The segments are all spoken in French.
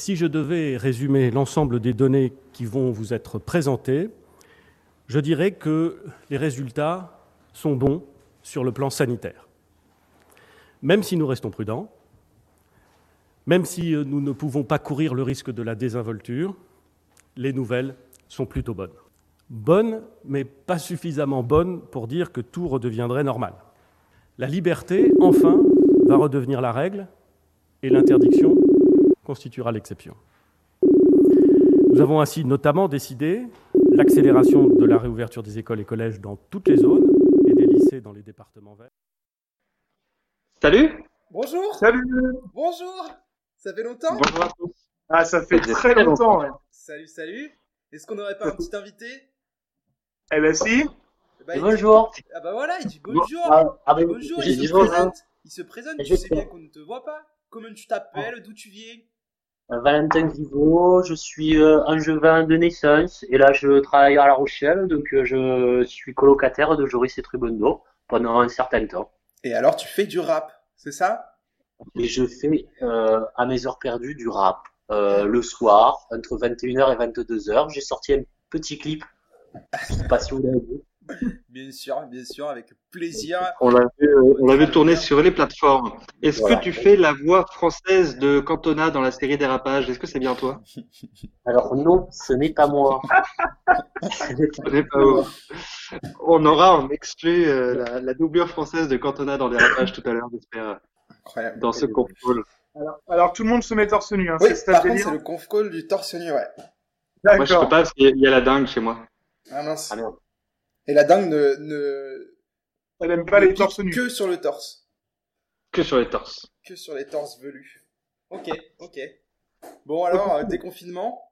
Si je devais résumer l'ensemble des données qui vont vous être présentées, je dirais que les résultats sont bons sur le plan sanitaire. Même si nous restons prudents, même si euh, nous ne pouvons pas courir le risque de la désinvolture, les nouvelles sont plutôt bonnes. Bonnes, mais pas suffisamment bonnes pour dire que tout redeviendrait normal. La liberté, enfin, va redevenir la règle et l'interdiction constituera l'exception. Nous avons ainsi notamment décidé l'accélération de la réouverture des écoles et collèges dans toutes les zones et des lycées dans les départements verts. Salut. Bonjour. Salut. Bonjour. Ça fait longtemps? Bonjour à tous. Ah, ça fait Ça très très longtemps, ouais. Salut, salut. Est-ce qu'on n'aurait pas un petit invité? Eh ben si, Eh ben, dit- Bonjour. Ah bah voilà, il dit bonjour. Ah, ah Bonjour, j'ai il se bonjour. présente. Il se présente, tu je sais bien qu'on ne te voit pas. Comment tu t'appelles D'où tu viens? Valentin Griveau, je suis euh, angevin de naissance et là je travaille à La Rochelle, donc euh, je suis colocataire de Joris et Tribundo pendant un certain temps. Et alors tu fais du rap, c'est ça? Et je fais euh, à mes heures perdues du rap. Euh, le soir, entre 21h et 22h, j'ai sorti un petit clip. Je sais pas si vous l'avez vu. Bien sûr, bien sûr, avec plaisir. On l'avait, euh, on l'avait tourné sur les plateformes. Est-ce Voilà. que tu fais la voix française de Cantona dans la série Dérapage? Est-ce que c'est bien toi? Alors non, ce n'est pas moi. Ce n'est pas- Ce n'est pas vous. On aura en exclu euh, la, la doublure française de Cantona dans Dérapage tout à l'heure, j'espère, Incroyable. dans ce contrôle. alors, alors tout le monde se met torse nu, hein. Oui, c'est ça par le contre, c'est le conf call du torse nu, ouais. Moi, je peux pas parce qu'il y a la dingue chez moi. Ah mince. Ah merde. Et la dingue ne, ne, Elle aime pas ne les torses nus. que sur le torse. Que sur les torses. Que sur les torses velus. Ok, ok. Bon alors, euh, déconfinement.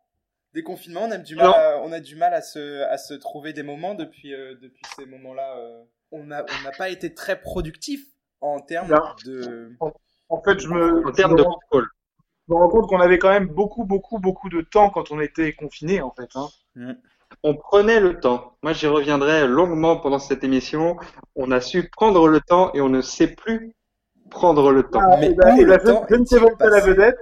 Déconfinement, on a du mal, à, on a du mal à se, à se trouver des moments depuis, euh, depuis ces moments-là. euh. on n'a on n'a pas été très productif en termes Non. de. En fait, je me, En termes de contrôle. je me rends compte qu'on avait quand même beaucoup, beaucoup, beaucoup de temps quand on était confiné, en fait. Hein. On prenait le temps. Moi, j'y reviendrai longuement pendant cette émission. On a su prendre le temps et on ne sait plus prendre le temps. Mais et ben, où et le ben, je- temps je ne sais pas la vedette.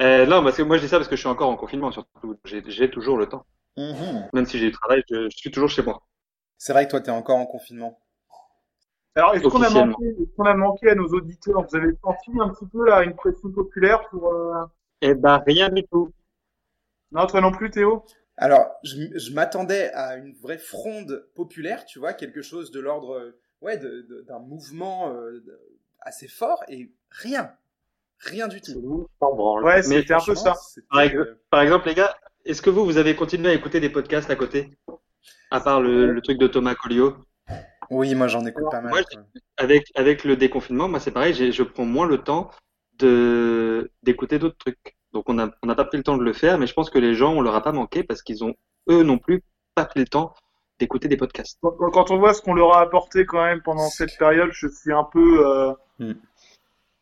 Euh, non, parce que moi, je dis ça parce que je suis encore en confinement, surtout. J'ai j'ai toujours le temps. Mhm. Même si j'ai du travail, je, je suis toujours chez moi. C'est vrai que toi, t'es encore en confinement. Alors, est-ce qu'on a, Officiellement. manqué, est-ce qu'on a manqué à nos auditeurs? Vous avez senti un petit peu là une pression populaire pour. euh, Eh ben, rien du tout. Non, toi non plus, Théo? Alors, je, je m'attendais à une vraie fronde populaire, tu vois, quelque chose de l'ordre, euh, ouais, de- de- d'un mouvement euh, assez fort, et rien, rien du Tout. Ouais, Mais c'était un peu ça. Par, ex- par exemple, les gars, est-ce que vous, vous avez continué à écouter des podcasts à côté? À part le, le truc de Thomas Collio Oui, moi j'en écoute pas mal. moi, avec, avec le déconfinement, moi, c'est pareil, j'ai- je prends moins le temps de d'écouter d'autres trucs. Donc, on n'a on n'a pas pris le temps de le faire, mais je pense que les gens, on leur a pas manqué parce qu'ils ont, eux non plus, pas pris le temps d'écouter des podcasts. Quand, on voit ce qu'on leur a apporté quand même pendant cette période, je suis un peu. euh, Hmm.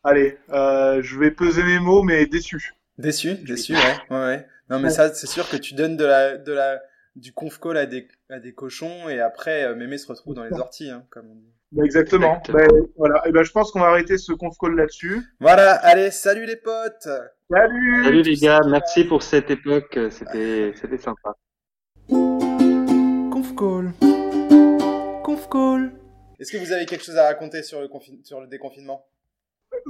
Allez, euh, je vais peser mes mots, mais déçu. Déçu, déçu, ouais, ouais, ouais. Non, mais ça, c'est sûr que tu donnes de la, de la, du conf call à des, à des cochons, et après, euh, mémé se retrouve dans les orties, hein, comme on dit. Bah, exactement. Exactement. Ben, voilà. Et ben, je pense qu'on va arrêter ce conf call là-dessus. Voilà, allez, salut les potes! Salut Salut les gars, merci pour cette époque, c'était c'était sympa. Conf call. Conf call. Est-ce que vous avez quelque chose à raconter sur le, confin- sur le déconfinement?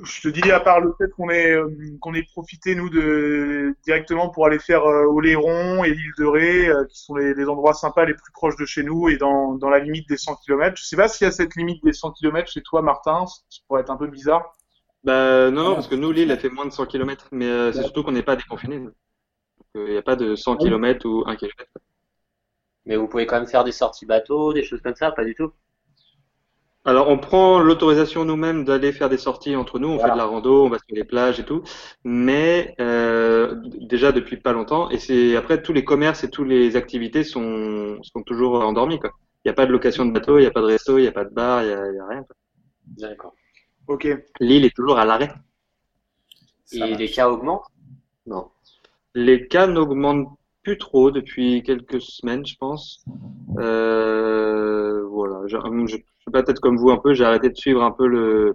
Je te dis, à part le fait qu'on ait, euh, qu'on ait profité, nous, de, directement pour aller faire euh, Oléron et l'île de Ré, euh, qui sont les, les endroits sympas les plus proches de chez nous et dans, dans la limite des 100 km. Je sais pas s'il y a cette limite des 100 km chez toi, Martin. Ça pourrait être un peu bizarre. Bah non, parce que nous, l'île, elle fait moins de 100 km, mais euh, c'est surtout qu'on n'est pas déconfiné. il n'y a pas de 100 km ou 1 km. Mais vous pouvez quand même faire des sorties bateau, des choses comme ça, pas du tout? Alors, on prend l'autorisation nous-mêmes d'aller faire des sorties entre nous, on Voilà. fait de la rando, on va sur les plages et tout, mais euh, déjà depuis pas longtemps, et c'est après tous les commerces et toutes les activités sont, sont toujours endormis, quoi. Il n'y a pas de location de bateau, il n'y a pas de resto, il n'y a pas de bar, il n'y a, il y a rien. D'accord. Ok. L'île est toujours à l'arrêt. Et les cas augmentent? Non. Les cas n'augmentent plus trop depuis quelques semaines, je pense. Euh, voilà. Je, je, je suis pas peut-être comme vous un peu, j'ai arrêté de suivre un peu le,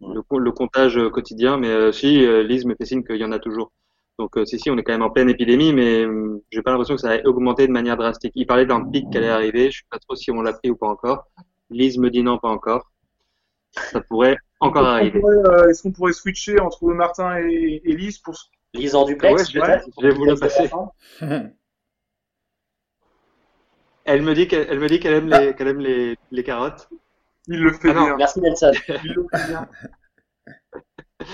le, le comptage quotidien, mais euh, si, euh, Lise me fait signe qu'il y en a toujours. Donc euh, si, si, on est quand même en pleine épidémie, mais euh, j'ai pas l'impression que ça a augmenté de manière drastique. Il parlait d'un pic qui allait arriver, je sais pas trop si on l'a pris ou pas encore. Lise me dit non, pas encore. Ça pourrait encore arriver. euh, Est-ce qu'on pourrait switcher entre Martin et, et Lise pour Lise en duplex, Ouais, je vais- peut-être je vais vous le Duplex passer. Elle me dit qu'elle elle me dit qu'elle aime les qu'elle aime les, les carottes. Il le fait Ah non, bien. Merci Nelson. Il le fait bien.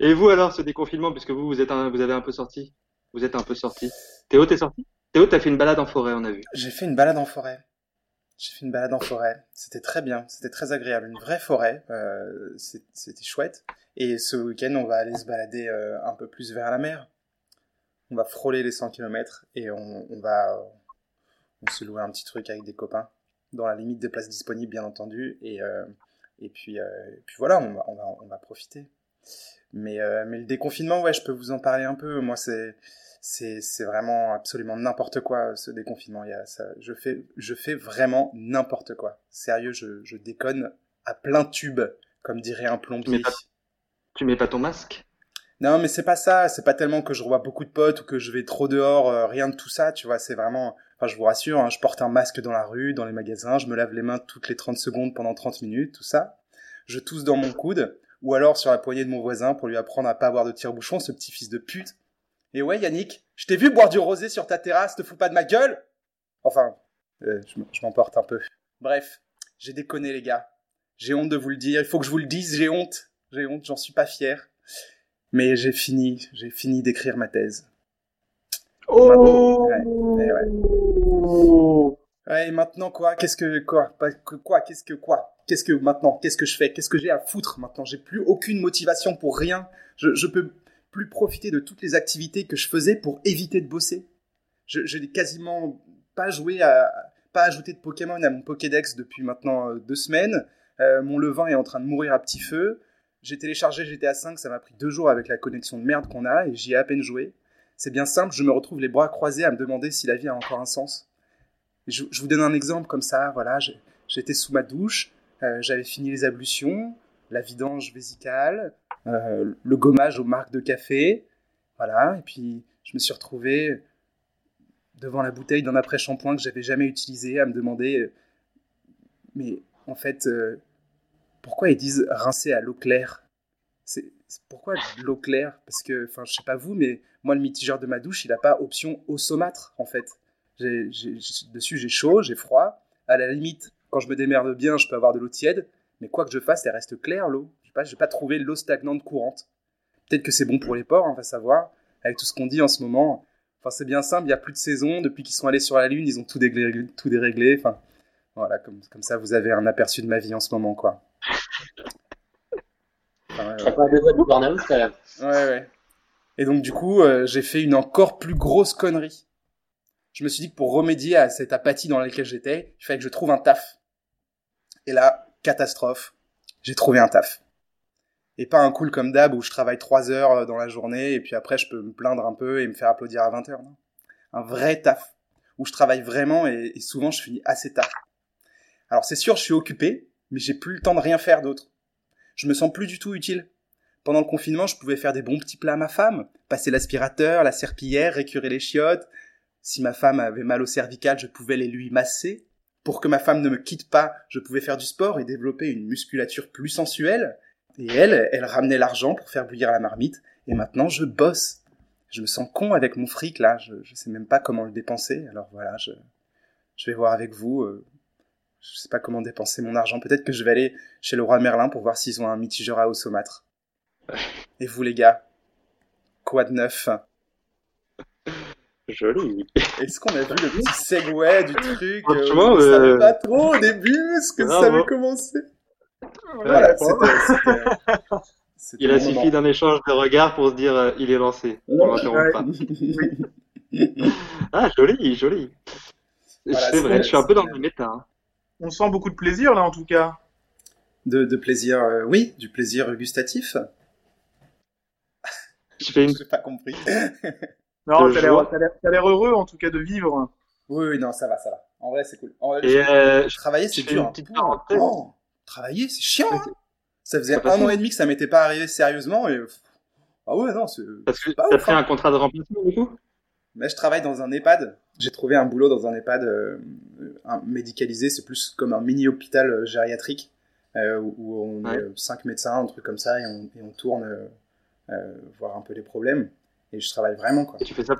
Et vous alors ce déconfinement puisque vous vous êtes un, vous avez un peu sorti. Vous êtes un peu sorti. Théo t'es sorti? Théo t'as fait une balade en forêt on a vu. J'ai fait une balade en forêt. J'ai fait une balade en forêt. C'était très bien. C'était très agréable. Une vraie forêt. Euh, C'était chouette. Et ce week-end, on va aller se balader euh, un peu plus vers la mer. On va frôler les 100 km et on, va euh, se louer un petit truc avec des copains dans la limite des places disponibles, bien entendu. Et, puis, voilà, on va, profiter. Mais, mais le déconfinement, ouais, je peux vous en parler un peu. Moi, c'est c'est vraiment absolument n'importe quoi ce déconfinement. Il y a ça, je fais je fais vraiment n'importe quoi. Sérieux, je, je déconne à plein tube, comme dirait un plombier. Mais pas- Tu mets pas ton masque? Non, mais c'est pas ça. C'est pas tellement que je revois beaucoup de potes ou que je vais trop dehors. euh, rien de tout ça, tu vois. C'est vraiment. Enfin, je vous rassure, hein, je porte un masque dans la rue, dans les magasins. Je me lave les mains toutes les 30 secondes pendant 30 minutes, tout ça. Je tousse dans mon coude ou alors sur la poignée de mon voisin pour lui apprendre à pas avoir de tire-bouchon, ce petit fils de pute. Et ouais, Yannick, je t'ai vu boire du rosé sur ta terrasse. Te fous pas de ma gueule Enfin, euh, je m'emporte un peu. Bref, j'ai déconné, les gars. J'ai honte de vous le dire. Il faut que je vous le dise. J'ai honte. J'ai honte. J'en suis pas fier. Mais j'ai fini, j'ai fini d'écrire ma thèse. Oh Ouais, ouais, ouais. Ouais, et maintenant quoi? Qu'est-ce que quoi? Quoi? Qu'est-ce que quoi? Qu'est-ce que maintenant? Qu'est-ce que je fais? Qu'est-ce que j'ai à foutre maintenant? J'ai plus aucune motivation pour rien. Je, je peux plus profiter de toutes les activités que je faisais pour éviter de bosser. Je, n'ai quasiment pas joué à pas ajouté de Pokémon à mon Pokédex depuis maintenant euh, deux semaines. Euh, mon levain est en train de mourir à petit feu. J'ai téléchargé GTA 5, ça m'a pris deux jours avec la connexion de merde qu'on a et j'y ai à peine joué. C'est bien simple, je me retrouve les bras croisés à me demander si la vie a encore un sens. Je, vous donne un exemple comme ça, voilà, j'étais sous ma douche, euh, j'avais fini les ablutions, la vidange vésicale, euh, le gommage aux marques de café, voilà, et puis je me suis retrouvé devant la bouteille d'un après-shampoing que j'avais jamais utilisé à me demander, euh, mais en fait, euh, pourquoi ils disent rincer à l'eau claire? C'est pourquoi l'eau claire? Parce que, enfin, je sais pas vous, mais moi, le mitigeur de ma douche, il n'a pas option eau saumâtre, en fait. J'ai- j'ai- dessus, j'ai chaud, j'ai froid. À la limite, quand je me démerde bien, je peux avoir de l'eau tiède. Mais quoi que je fasse, elle reste claire, l'eau. Je sais pas, j'ai pas trouvé l'eau stagnante courante. Peut-être que c'est bon pour les porcs, on va savoir. Avec tout ce qu'on dit en ce moment. Enfin, c'est bien simple, il y a plus de saison. Depuis qu'ils sont allés sur la Lune, ils ont tout déréglé. Tout déréglé. Enfin, voilà, comme, comme ça, vous avez un aperçu de ma vie en ce moment, quoi. Enfin, ouais, pas deux doigts du burn-out quand même. Ouais, ouais. Et donc, du coup, euh, j'ai fait une encore plus grosse connerie. Je me suis dit que pour remédier à cette apathie dans laquelle j'étais, il fallait que je trouve un taf. Et là, catastrophe. J'ai trouvé un taf. Et pas un cool comme d'hab où je travaille trois heures euh, dans la journée et puis après je peux me plaindre un peu et me faire applaudir à 20 heures. Un vrai taf. Où je travaille vraiment et, et souvent je finis assez tard. Alors c'est sûr, je suis occupé, mais j'ai plus le temps de rien faire d'autre. Je me sens plus du tout utile. Pendant le confinement, je pouvais faire des bons petits plats à ma femme, passer l'aspirateur, la serpillière, récurer les chiottes. Si ma femme avait mal au cervical, je pouvais les lui masser. Pour que ma femme ne me quitte pas, je pouvais faire du sport et développer une musculature plus sensuelle. Et elle, elle ramenait l'argent pour faire bouillir la marmite. Et maintenant, je bosse. Je me sens con avec mon fric, là. Je, je sais même pas comment le dépenser. Alors voilà, je, je vais voir avec vous. euh, je sais pas comment dépenser mon argent. Peut-être que je vais aller chez le roi Merlin pour voir s'ils ont un mitigeur à saumâtre. Et vous, les gars Quoi de neuf? Joli. Est-ce qu'on a vu le petit segway du truc? Euh, Franchement, On savait euh, pas trop au début ce que ça avait commencé. Voilà, Il a suffi d'un échange de regards pour se dire euh, il est lancé. On l'interrompt pas. Ah joli, joli. Voilà, c'est vrai, je suis un peu dans le méta. hein. On sent beaucoup de plaisir là en tout cas. de, de plaisir, euh, oui, du plaisir gustatif. Je fais une pas compris. Non, t'as l'air, heureux en tout cas de vivre. Oui, oui, non, ça va, ça va. En vrai, c'est cool. En vrai, et euh, je- Travailler, c'est dur. une hein. petite parenthèse. Oh, travailler, c'est chiant. hein. Ça faisait un an et demi que ça m'était pas arrivé sérieusement et ah ouais non c'est Parce que t'as pris hein. un contrat de remplacement du coup? Mais je travaille dans un EHPAD. J'ai trouvé un boulot dans un EHPAD euh, un- médicalisé. C'est plus comme un mini hôpital euh, gériatrique euh, où- où on Ouais. est cinq médecins, un truc comme ça, et on, et on tourne euh, voir un peu les problèmes. Et je travaille vraiment quoi. Et tu fais ça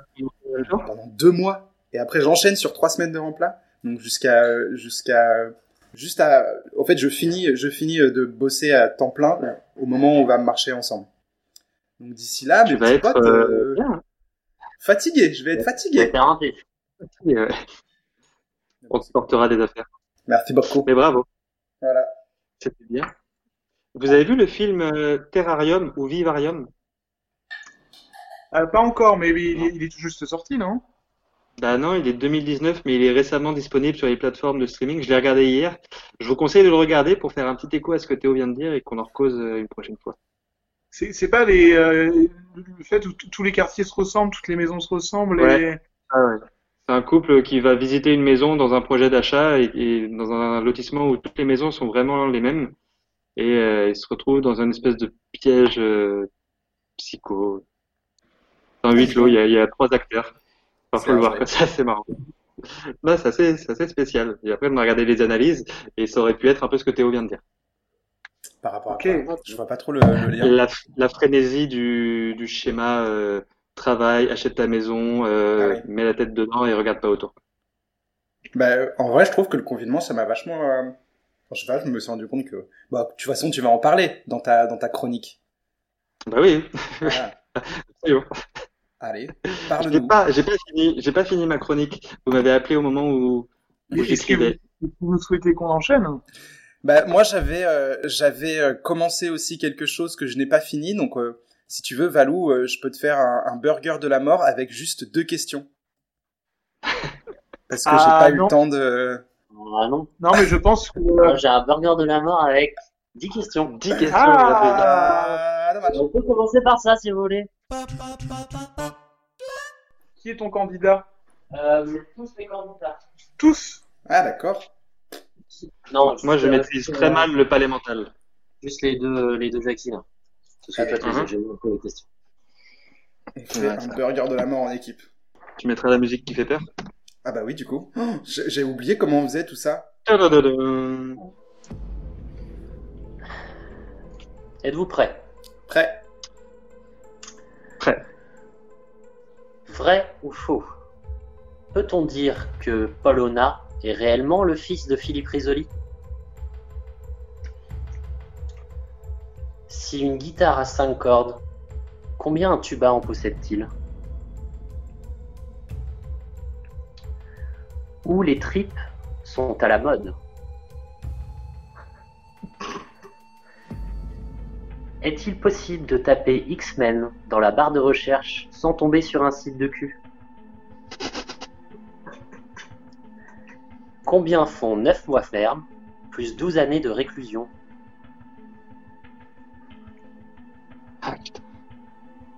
pendant deux mois. Et après j'enchaîne sur trois semaines de remplat. Donc jusqu'à jusqu'à juste à. En fait je finis je finis de bosser à temps plein euh, au moment où on va marcher ensemble. Donc d'ici là, Tu mes petits être potes, euh, euh, bien. fatigué. Je vais être fatigué. Euh, On te portera des affaires. Merci beaucoup. Mais bravo, Voilà. c'était bien. Vous avez vu le film euh, Terrarium ou Vivarium? Euh, pas encore, mais il, est- il est tout juste sorti, non? Bah non, il est de 2019, mais il est récemment disponible sur les plateformes de streaming. Je l'ai regardé hier. Je vous conseille de le regarder pour faire un petit écho à ce que Théo vient de dire et qu'on en cause euh, une prochaine fois. C'est c'est pas les, euh, le fait où tous les quartiers se ressemblent, toutes les maisons se ressemblent. Ouais. Et... Ah ouais. C'est un couple qui va visiter une maison dans un projet d'achat et, et dans un lotissement où toutes les maisons sont vraiment les mêmes. Et euh, ils se retrouvent dans un espèce de piège euh, psycho. Dans huit lots, il y a, il y a trois acteurs. C'est faut le voir, vrai. quoi. c'est marrant. Non, c'est assez, c'est assez spécial. Et après, on a regardé les analyses et ça aurait pu être un peu ce que Théo vient de dire. Par rapport Ok. à quoi Je vois pas trop le, le lien. La, la frénésie du, du schéma euh, travail, achète ta maison, euh, Ah oui. mets la tête dedans et regarde pas autour. Bah, en vrai, je trouve que le confinement, ça m'a vachement. euh, enfin, je sais pas, je me suis rendu compte que. Bah, de toute façon, tu vas en parler dans ta, dans ta chronique. Bah oui, Voilà. absolument. Allez, J'ai parle-nous. pas, j'ai pas fini, j'ai pas fini ma chronique. Vous m'avez appelé au moment où, où Est-ce que j'écrivais. vous, vous souhaitez qu'on enchaîne? Bah, moi, j'avais, euh, j'avais euh, commencé aussi quelque chose que je n'ai pas fini. Donc, euh, si tu veux, Valou, euh, je peux te faire un, un burger de la mort avec juste deux questions. Parce que j'ai Ah, pas eu le temps de. Ah non. Non, mais je pense que. Moi, J'ai un burger de la mort avec 10 questions. 10 questions. Ah Ah, dommage. On peut commencer par ça si vous voulez. Qui est ton candidat Euh, vous êtes tous mes candidats. Tous Ah, d'accord. Non, Moi, je euh, maîtrise juste, très euh, mal le palais mental. Juste les deux, les deux Jacqueline. Parce que toi, les Mhm. j'ai les questions. Fait un burger de la mort en équipe. Tu mettras la musique qui fait peur. Ah, bah oui, du coup. Oh, j'ai j'ai oublié comment on faisait tout ça. Tadadadam. Êtes-vous prêts? Prêt. Prêt. Vrai ou faux? Peut-on dire que Paulona est réellement le fils de Philippe Risoli? Si une guitare a 5 cordes, combien un tuba en possède-t-il? Où les tripes sont à la mode? Est-il possible de taper X-Men dans la barre de recherche sans tomber sur un site de cul? Combien font 9 mois ferme plus 12 années de réclusion?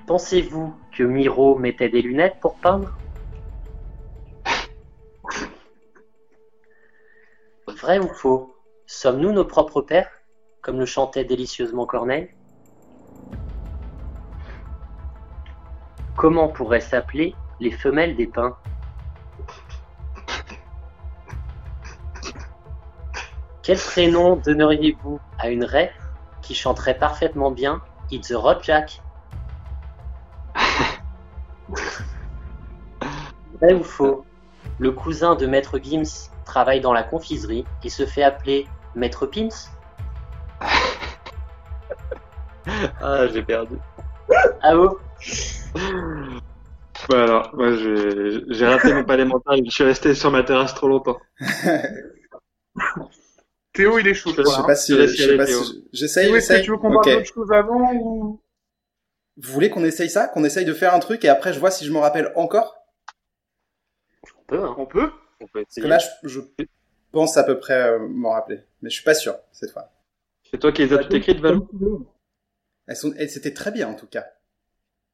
Pensez-vous que Miro mettait des lunettes pour peindre? Vrai ou faux Sommes-nous nos propres pères Comme le chantait délicieusement Corneille? Comment pourraient s'appeler les femelles des pins Quel prénom donneriez-vous à une raie qui chanterait parfaitement bien It's a Rod Jack Vrai ou faux Le cousin de Maître Gims travaille dans la confiserie et se fait appeler Maître Pins Ah, j'ai perdu. Ah oh Voilà, moi j'ai raté mon palais mental. Je suis resté sur ma terrasse trop longtemps. Théo, il est chaud. Je Je sais hein. pas si, Je je j'essaye, Théo, est-ce que j'essaye. tu veux qu'on parle Ok. d'autre chose avant ou? Vous voulez qu'on essaye ça? Qu'on essaye de faire un truc et après je vois si je m'en rappelle encore? On peut, hein. on peut? On peut Parce que là, je, je pense à peu près euh, m'en rappeler. Mais je suis pas sûr, cette fois. C'est toi qui les as toutes écrites, Valou Elles sont, elles, c'était très bien, en tout cas.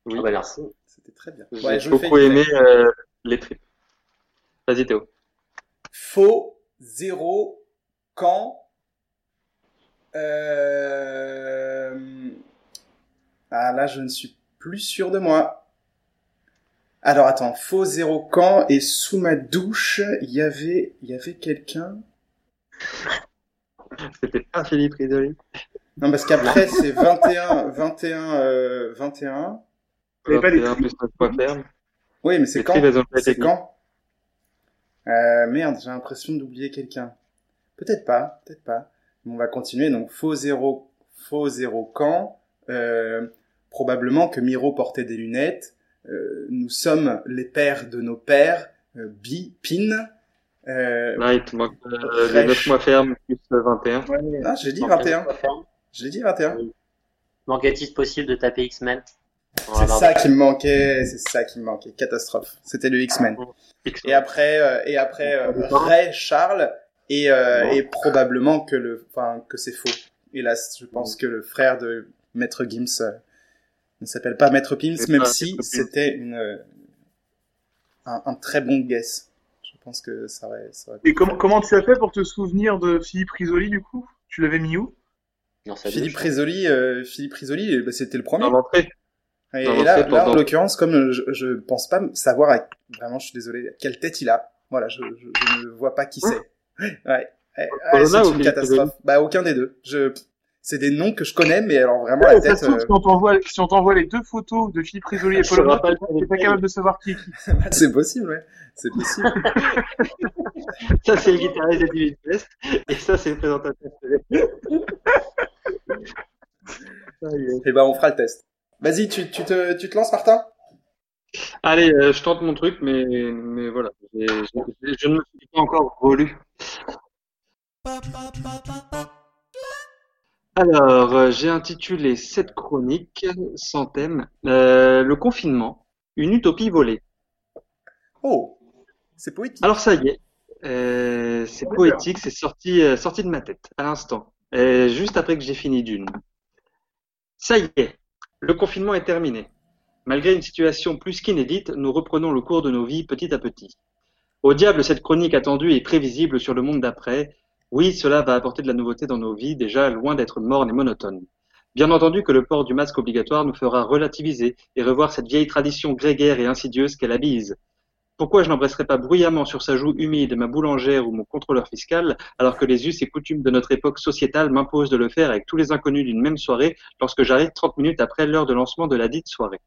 Oui. Ah bah merci. C'était très bien. J'ai Ouais, beaucoup aimé euh, les tripes. Vas-y Théo. Faux, zéro, quand, Euh... Ah là, je ne suis plus sûr de moi. Alors attends, faux zéro camp et sous ma douche, il y avait, il y avait quelqu'un. C'était pas Philippe Risoli. Non, parce qu'après c'est 21, 21, euh, 21. Pas plus. Oui, mais c'est quand C'est quand euh, Merde, j'ai l'impression d'oublier quelqu'un. Peut-être pas, peut-être pas. On va continuer. Donc faux zéro, faux zéro camp. Euh, probablement que Miro portait des lunettes. Euh, nous sommes les pères de nos pères. Euh, Bi, Pin. Euh, Là, il te manque euh, les 9 mois fermes plus euh, 21. Ouais. ah, j'ai dit Manquait 21. de faire. Je l'ai dit 21. Manquait-il possible de taper X-Men? C'est ça qui me manquait, c'est ça qui me manquait. Catastrophe. C'était le X-Men. Et après, euh, et après, euh, Ray Charles et, euh, et probablement que le, enfin que c'est faux. Hélas, je pense que le frère de Maître Gims euh, ne s'appelle pas Maître C'est même si c'était une un, un très bon guess. Je pense que ça aurait, ça aurait Et comment, comment tu as fait pour te souvenir de Philippe Risoli, du coup? Tu l'avais mis où? Philippe. Risoli, euh, Philippe Risoli, bah, c'était le premier. Dans l'entrée. Et, là, là, en l'occurrence, comme je, je pense pas savoir, à- vraiment, je suis désolé, quelle tête il a. Voilà, je, je, je ne vois pas qui c'est. Ouais, c'est une catastrophe. Bah, aucun des deux. Je, c'est des noms que je connais, mais alors vraiment Ouais, la tête. trouve, euh, si on t'envoie, si les deux photos de Philippe Risoli et Paul rappelle t'es pas capable de savoir qui est qui. c'est possible, ouais. C'est possible. Ça, c'est le guitariste de David West. Et ça, c'est le présentateur. Et ben, on fera le test. Vas-y, tu, tu te, tu te lances, Martin? Allez, euh, je tente mon truc, mais, mais voilà. Je ne me suis pas encore relu. Alors, euh, j'ai intitulé cette chronique sans thème euh, Le confinement, une utopie volée. Oh, c'est poétique. Alors, ça y est, euh, c'est poétique, c'est sorti, euh, sorti de ma tête à l'instant, euh, juste après que j'ai fini d'une. Ça y est, le confinement est terminé. Malgré une situation plus qu'inédite, nous reprenons le cours de nos vies petit à petit. Au diable cette chronique attendue et prévisible sur le monde d'après. Oui, cela va apporter de la nouveauté dans nos vies, déjà loin d'être morne et monotone. Bien entendu que le port du masque obligatoire nous fera relativiser et revoir cette vieille tradition grégaire et insidieuse qu'elle habise. Pourquoi je n'embrasserai pas bruyamment sur sa joue humide ma boulangère ou mon contrôleur fiscal, alors que les us et coutumes de notre époque sociétale m'imposent de le faire avec tous les inconnus d'une même soirée lorsque j'arrive 30 minutes après l'heure de lancement de la dite soirée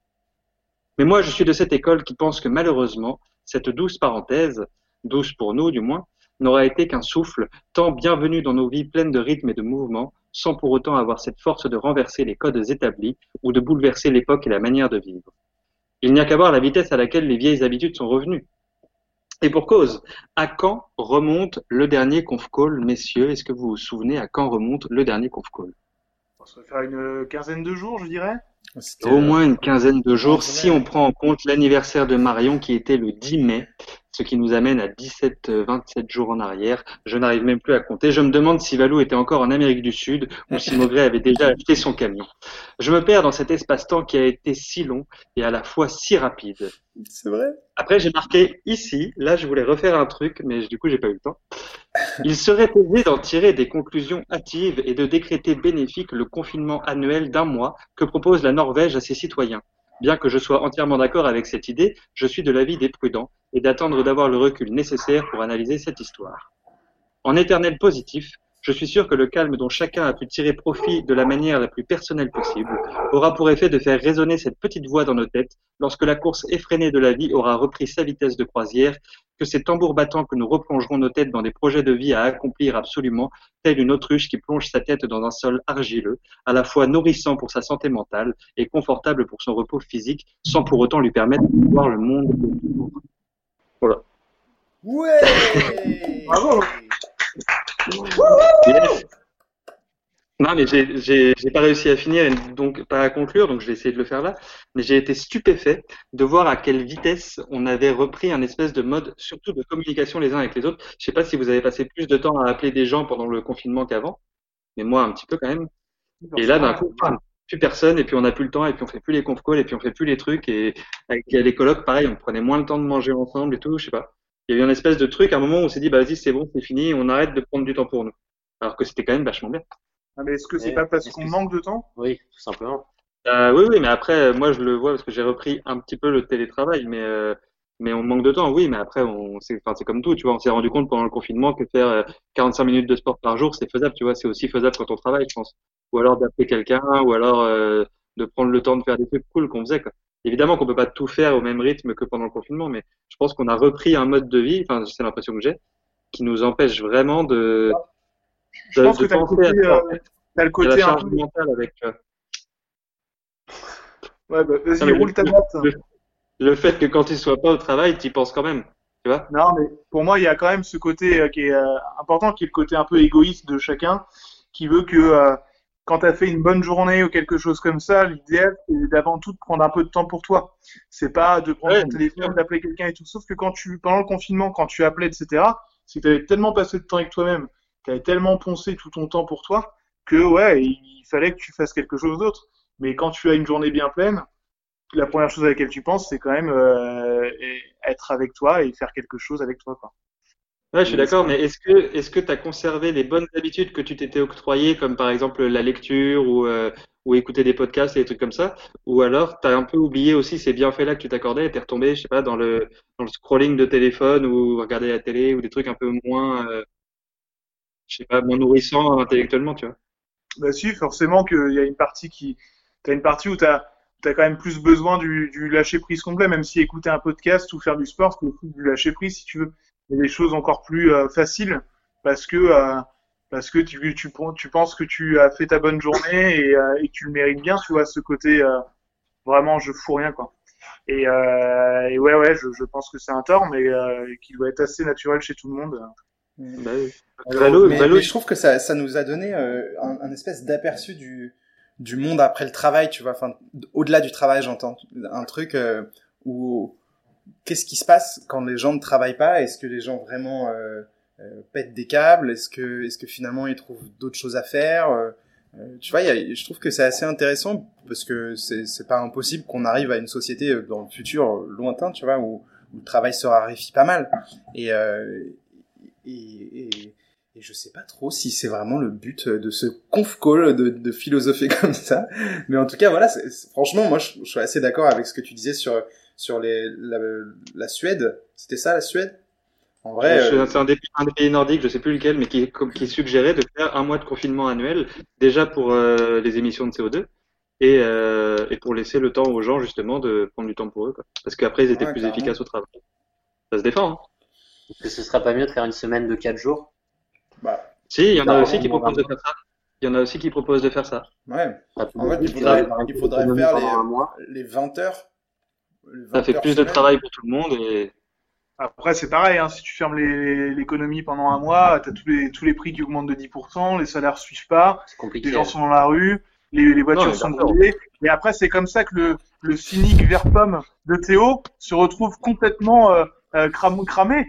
Mais moi, je suis de cette école qui pense que malheureusement, cette douce parenthèse, douce pour nous du moins, n'aura été qu'un souffle, tant bienvenu dans nos vies pleines de rythme et de mouvement, sans pour autant avoir cette force de renverser les codes établis ou de bouleverser l'époque et la manière de vivre. Il n'y a qu'à voir la vitesse à laquelle les vieilles habitudes sont revenues. Et pour cause, à quand remonte le dernier conf call, messieurs? Est-ce que vous vous souvenez à quand remonte le dernier conf call? Ça va faire une quinzaine de jours, je dirais. Au euh, moins une quinzaine de jours, si on prend en compte l'anniversaire de Marion qui était le 10 mai, ce qui nous amène à 17, euh, 27 jours en arrière. Je n'arrive même plus à compter. Je me demande si Valou était encore en Amérique du Sud ou si Maugret avait déjà acheté son camion. Je me perds dans cet espace-temps qui a été si long et à la fois si rapide. C'est vrai. Après, j'ai marqué ici, là, je voulais refaire un truc, mais du coup, j'ai pas eu le temps. Il serait aisé d'en tirer des conclusions hâtives et de décréter bénéfique le confinement annuel d'un mois que propose la Norvège à ses citoyens. Bien que je sois entièrement d'accord avec cette idée, je suis de l'avis des prudents et d'attendre d'avoir le recul nécessaire pour analyser cette histoire. En éternel positif, je suis sûr que le calme dont chacun a pu tirer profit de la manière la plus personnelle possible aura pour effet de faire résonner cette petite voix dans nos têtes lorsque la course effrénée de la vie aura repris sa vitesse de croisière, que ces tambours battants que nous replongerons nos têtes dans des projets de vie à accomplir absolument, telle une autruche qui plonge sa tête dans un sol argileux, à la fois nourrissant pour sa santé mentale et confortable pour son repos physique, sans pour autant lui permettre de voir le monde autour. Ouais. Bravo. Non, mais j'ai- pas réussi à finir, et donc pas à conclure, donc je vais essayer de le faire là. Mais j'ai été stupéfait de voir à quelle vitesse on avait repris un espèce de mode, surtout de communication les uns avec les autres. Je sais pas si vous avez passé plus de temps à appeler des gens pendant le confinement qu'avant, mais moi un petit peu quand même. Et là, d'un coup, plus personne, et puis on n'a plus le temps, et puis on fait plus les conf calls, et puis on fait plus les trucs, et avec les colocs, pareil, on prenait moins le temps de manger ensemble et tout, je sais pas. Il y a eu une espèce de truc, à un moment où on s'est dit, bah vas-y, c'est bon, c'est fini, on arrête de prendre du temps pour nous. Alors que c'était quand même vachement bien. Ah, mais est-ce que c'est Ouais, pas parce qu'on que manque de temps? Oui, tout simplement. Euh, oui, oui, mais après, euh, moi, je le vois parce que j'ai repris un petit peu le télétravail, mais euh, mais on manque de temps, oui, mais après, on c'est enfin, c'est comme tout, tu vois, on s'est rendu compte pendant le confinement que faire euh, 45 minutes de sport par jour, c'est faisable, tu vois, c'est aussi faisable quand on travaille, je pense. Ou alors d'appeler quelqu'un, ou alors euh, de prendre le temps de faire des trucs cool qu'on faisait, quoi. Évidemment qu'on peut pas tout faire au même rythme que pendant le confinement, mais je pense qu'on a repris un mode de vie, enfin, c'est l'impression que j'ai, qui nous empêche vraiment de Je de, pense de que euh, fait. t'as le côté la un peu. avec, tu vois. Ouais, bah, Non, vas-y, mais roule ta le- boîte. le- le fait que quand tu sois pas au travail, tu y penses quand même. Tu vois Non, mais pour moi, il y a quand même ce côté euh, qui est euh, important, qui est le côté un peu égoïste de chacun, qui veut que euh, quand tu as fait une bonne journée ou quelque chose comme ça, l'idéal, c'est d'avant tout de prendre un peu de temps pour toi. C'est pas de prendre Ouais, ton téléphone, d'appeler quelqu'un et tout. Sauf que quand tu, pendant le confinement, quand tu appelais, etc., c'est que tu avais tellement passé de temps avec toi-même, tu avais tellement poncé tout ton temps pour toi, que ouais, il fallait que tu fasses quelque chose d'autre. Mais quand tu as une journée bien pleine, la première chose à laquelle tu penses, c'est quand même euh, être avec toi et faire quelque chose avec toi. Quoi. Ouais, je suis d'accord, mais est-ce que est-ce que tu as conservé les bonnes habitudes que tu t'étais octroyées, comme par exemple la lecture ou, euh, ou écouter des podcasts et des trucs comme ça, ou alors tu as un peu oublié aussi ces bienfaits-là que tu t'accordais et t'es retombé, je sais pas, dans le dans le scrolling de téléphone ou regarder la télé ou des trucs un peu moins, euh, je sais pas, moins nourrissants intellectuellement, tu vois? Bah si, forcément qu'il y a une partie qui, t'as une partie où t'as as quand même plus besoin du, du lâcher prise complet, même si écouter un podcast ou faire du sport, c'est du lâcher prise si tu veux. Il y a des choses encore plus euh, faciles parce que euh, parce que tu, tu tu penses que tu as fait ta bonne journée et, euh, et que tu le mérites bien, tu vois ce côté euh, vraiment je fous rien quoi. Et, euh, et ouais ouais, je, je pense que c'est un tort, mais euh, qui doit être assez naturel chez tout le monde. Bah oui. Alors, Valo- mais, Valo- mais je trouve que ça, ça nous a donné euh, un, un espèce d'aperçu du, du monde après le travail, tu vois, enfin, au-delà du travail, j'entends. Un truc euh, où qu'est-ce qui se passe quand les gens ne travaillent pas? Est-ce que les gens vraiment euh, euh, pètent des câbles? Est-ce que, est-ce que finalement ils trouvent d'autres choses à faire? Euh, euh, Tu vois, y a- je trouve que c'est assez intéressant parce que c'est c'est pas impossible qu'on arrive à une société euh, dans le futur lointain, tu vois, où, où le travail se raréfie pas mal. Et, et, et, et je sais pas trop si c'est vraiment le but de ce conf call de, de philosopher comme ça. Mais en tout cas, voilà, c'est- franchement, moi, je suis assez d'accord avec ce que tu disais sur sur les la, la Suède. C'était ça, la Suède? En vrai, euh, C'est un des, un des pays nordiques, je sais plus lequel, mais qui, suggérait de faire un mois de confinement annuel, déjà pour euh, les émissions de CO2 et, euh, et pour laisser le temps aux gens justement de prendre du temps pour eux. Quoi. Parce qu'après, ils étaient Ouais, plus efficaces au travail. Ça se défend. Hein. Est-ce que ce serait pas mieux de faire une semaine de 4 jours? Bah, Si, il y en a aussi qui proposent de faire ça. Il y en a aussi qui proposent de faire ça. ouais, En fait, il faudrait- il faudrait faire les- les 20 heures. Ça 20 fait plus de travail pour tout le monde et Après, c'est pareil, hein, si tu fermes les- l'économie pendant un mois, tu as tous les, tous les prix qui augmentent de 10%, les salaires suivent pas, les gens sont dans la rue, les, les voitures Non, sont brûlées. Et après, c'est comme ça que le, le cynique vert pomme de Théo se retrouve complètement euh, euh, cram- cramé.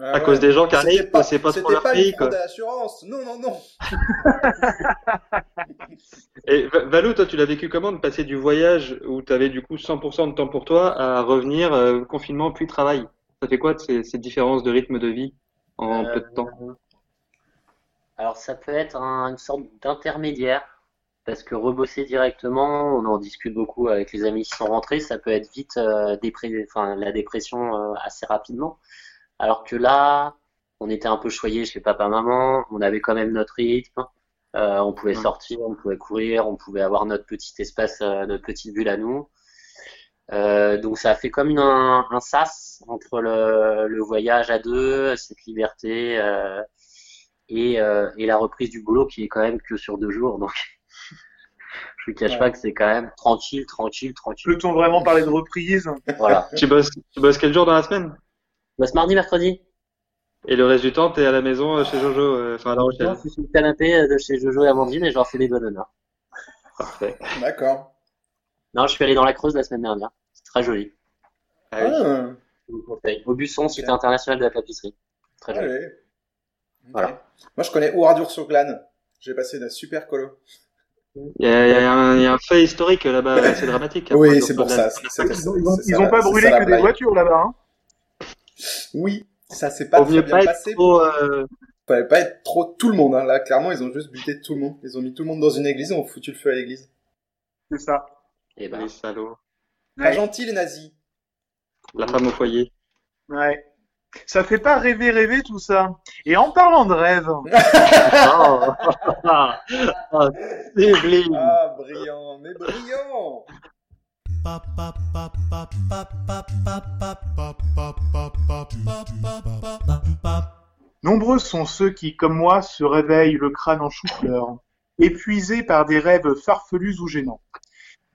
Ouais, à ouais. cause des gens qui arrivent, pas, c'est pas trop c'était leur pas pays. Quoi. à l'assurance. Non, non, non. Et Va- Valou, toi, tu l'as vécu comment de passer du voyage où tu avais du coup 100% de temps pour toi à revenir euh, confinement puis travail? Ça fait quoi de ces, ces différences de rythme de vie en peu de temps? Euh, Alors ça peut être un- une sorte d'intermédiaire, parce que rebosser directement, on en discute beaucoup avec les amis qui sont rentrés, ça peut être vite euh, dépré- enfin, la dépression euh, assez rapidement. Alors que là, on était un peu choyé chez papa-maman, on avait quand même notre rythme, euh, on pouvait Ouais. sortir, on pouvait courir, on pouvait avoir notre petit espace, euh, notre petite bulle à nous. Euh, donc ça a fait comme une- un, un sas entre le, le voyage à deux, cette liberté euh, et, euh, et la reprise du boulot qui est quand même que sur deux jours. Donc je ne cache Ouais. pas que c'est quand même tranquille, tranquille, tranquille. Peut-on vraiment parler de reprise? Voilà. tu, bosses, tu bosses quel jour dans la semaine? Bah, ce mardi, mercredi, Et le reste du temps, t'es à la maison euh, chez Jojo, euh, enfin à La je Rochelle. suis sur le canapé euh, de chez Jojo et Amandine et je leur fais des doigts d'honneur. Parfait. D'accord. Non, je suis allé dans la Creuse la semaine dernière. C'est très joli. Ah oui. Ah, Je vous le conseille. Au Busson, site international de la tapisserie. Très joli. allez. Voilà. Moi, je connais Ouardur sur Glane. J'ai passé de super colo. Il y a, il y a un, il y a un fait historique là-bas, assez dramatique. Oui, Après, c'est pour ça. c'est- c'est- Ils ont, ils ont- c'est ils ça ont la- pas c'est brûlé que des voitures là-bas. Hein. Oui, ça s'est pas très bien pas être passé. trop, euh, fallait pas être trop tout le monde. Hein. Là, clairement, ils ont juste buté tout le monde. Ils ont mis tout le monde dans une église et ont foutu le feu à l'église. C'est ça. Et ben, Les salauds. Pas Ouais. gentil, les nazis. La femme au foyer. Ouais. Ça fait pas rêver, rêver tout ça. Et en parlant de rêve, oh, oh, c'est bling. Ah, brillant, mais brillant. Nombreux sont ceux qui, comme moi, se réveillent le crâne en chou-fleur, épuisés par des rêves farfelus ou gênants.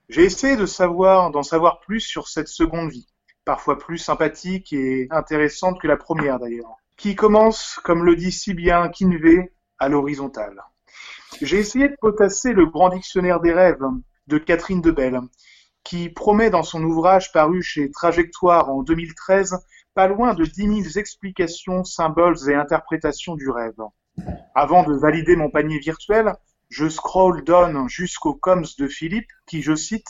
J'ai essayé d'en savoir plus sur cette seconde vie, parfois plus sympathique et intéressante que la première d'ailleurs, qui commence, comme le dit si bien Kinvey, à l'horizontale. J'ai essayé de potasser le grand dictionnaire des rêves de Catherine Debelle, qui promet dans son ouvrage paru chez Trajectoire en 2013 pas loin de 10 000 explications, symboles et interprétations du rêve. Avant de valider mon panier virtuel, je scroll down jusqu'au coms de Philippe, qui, je cite,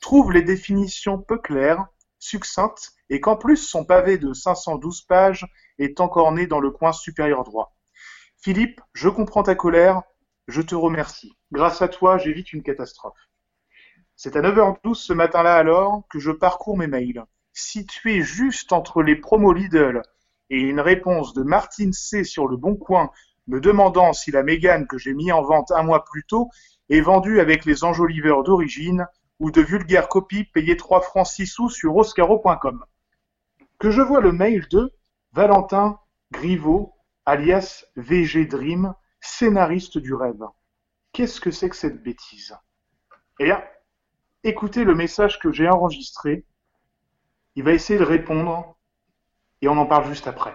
trouve les définitions peu claires, succinctes, et qu'en plus son pavé de 512 pages est encore né dans le coin supérieur droit. Philippe, je comprends ta colère, je te remercie. Grâce à toi, j'évite une catastrophe. C'est à 9h12 ce matin-là alors que je parcours mes mails. Situé juste entre les promos Lidl et une réponse de Martine C sur le bon coin me demandant si la Mégane que j'ai mis en vente un mois plus tôt est vendue avec les enjoliveurs d'origine ou de vulgaires copies payées 3 francs 6 sous sur oscaro.com. Que je vois le mail de Valentin Griveaux, alias VG Dream, scénariste du rêve. Qu'est-ce que c'est que cette bêtise? Eh bien, écoutez le message que j'ai enregistré. Il va essayer de répondre et on en parle juste après.